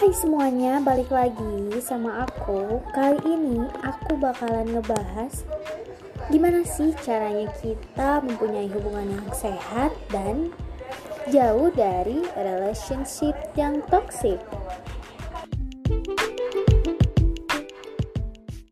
Hai semuanya, balik lagi sama aku. Kali ini aku bakalan ngebahas gimana sih caranya kita mempunyai hubungan yang sehat dan jauh dari relationship yang toksik.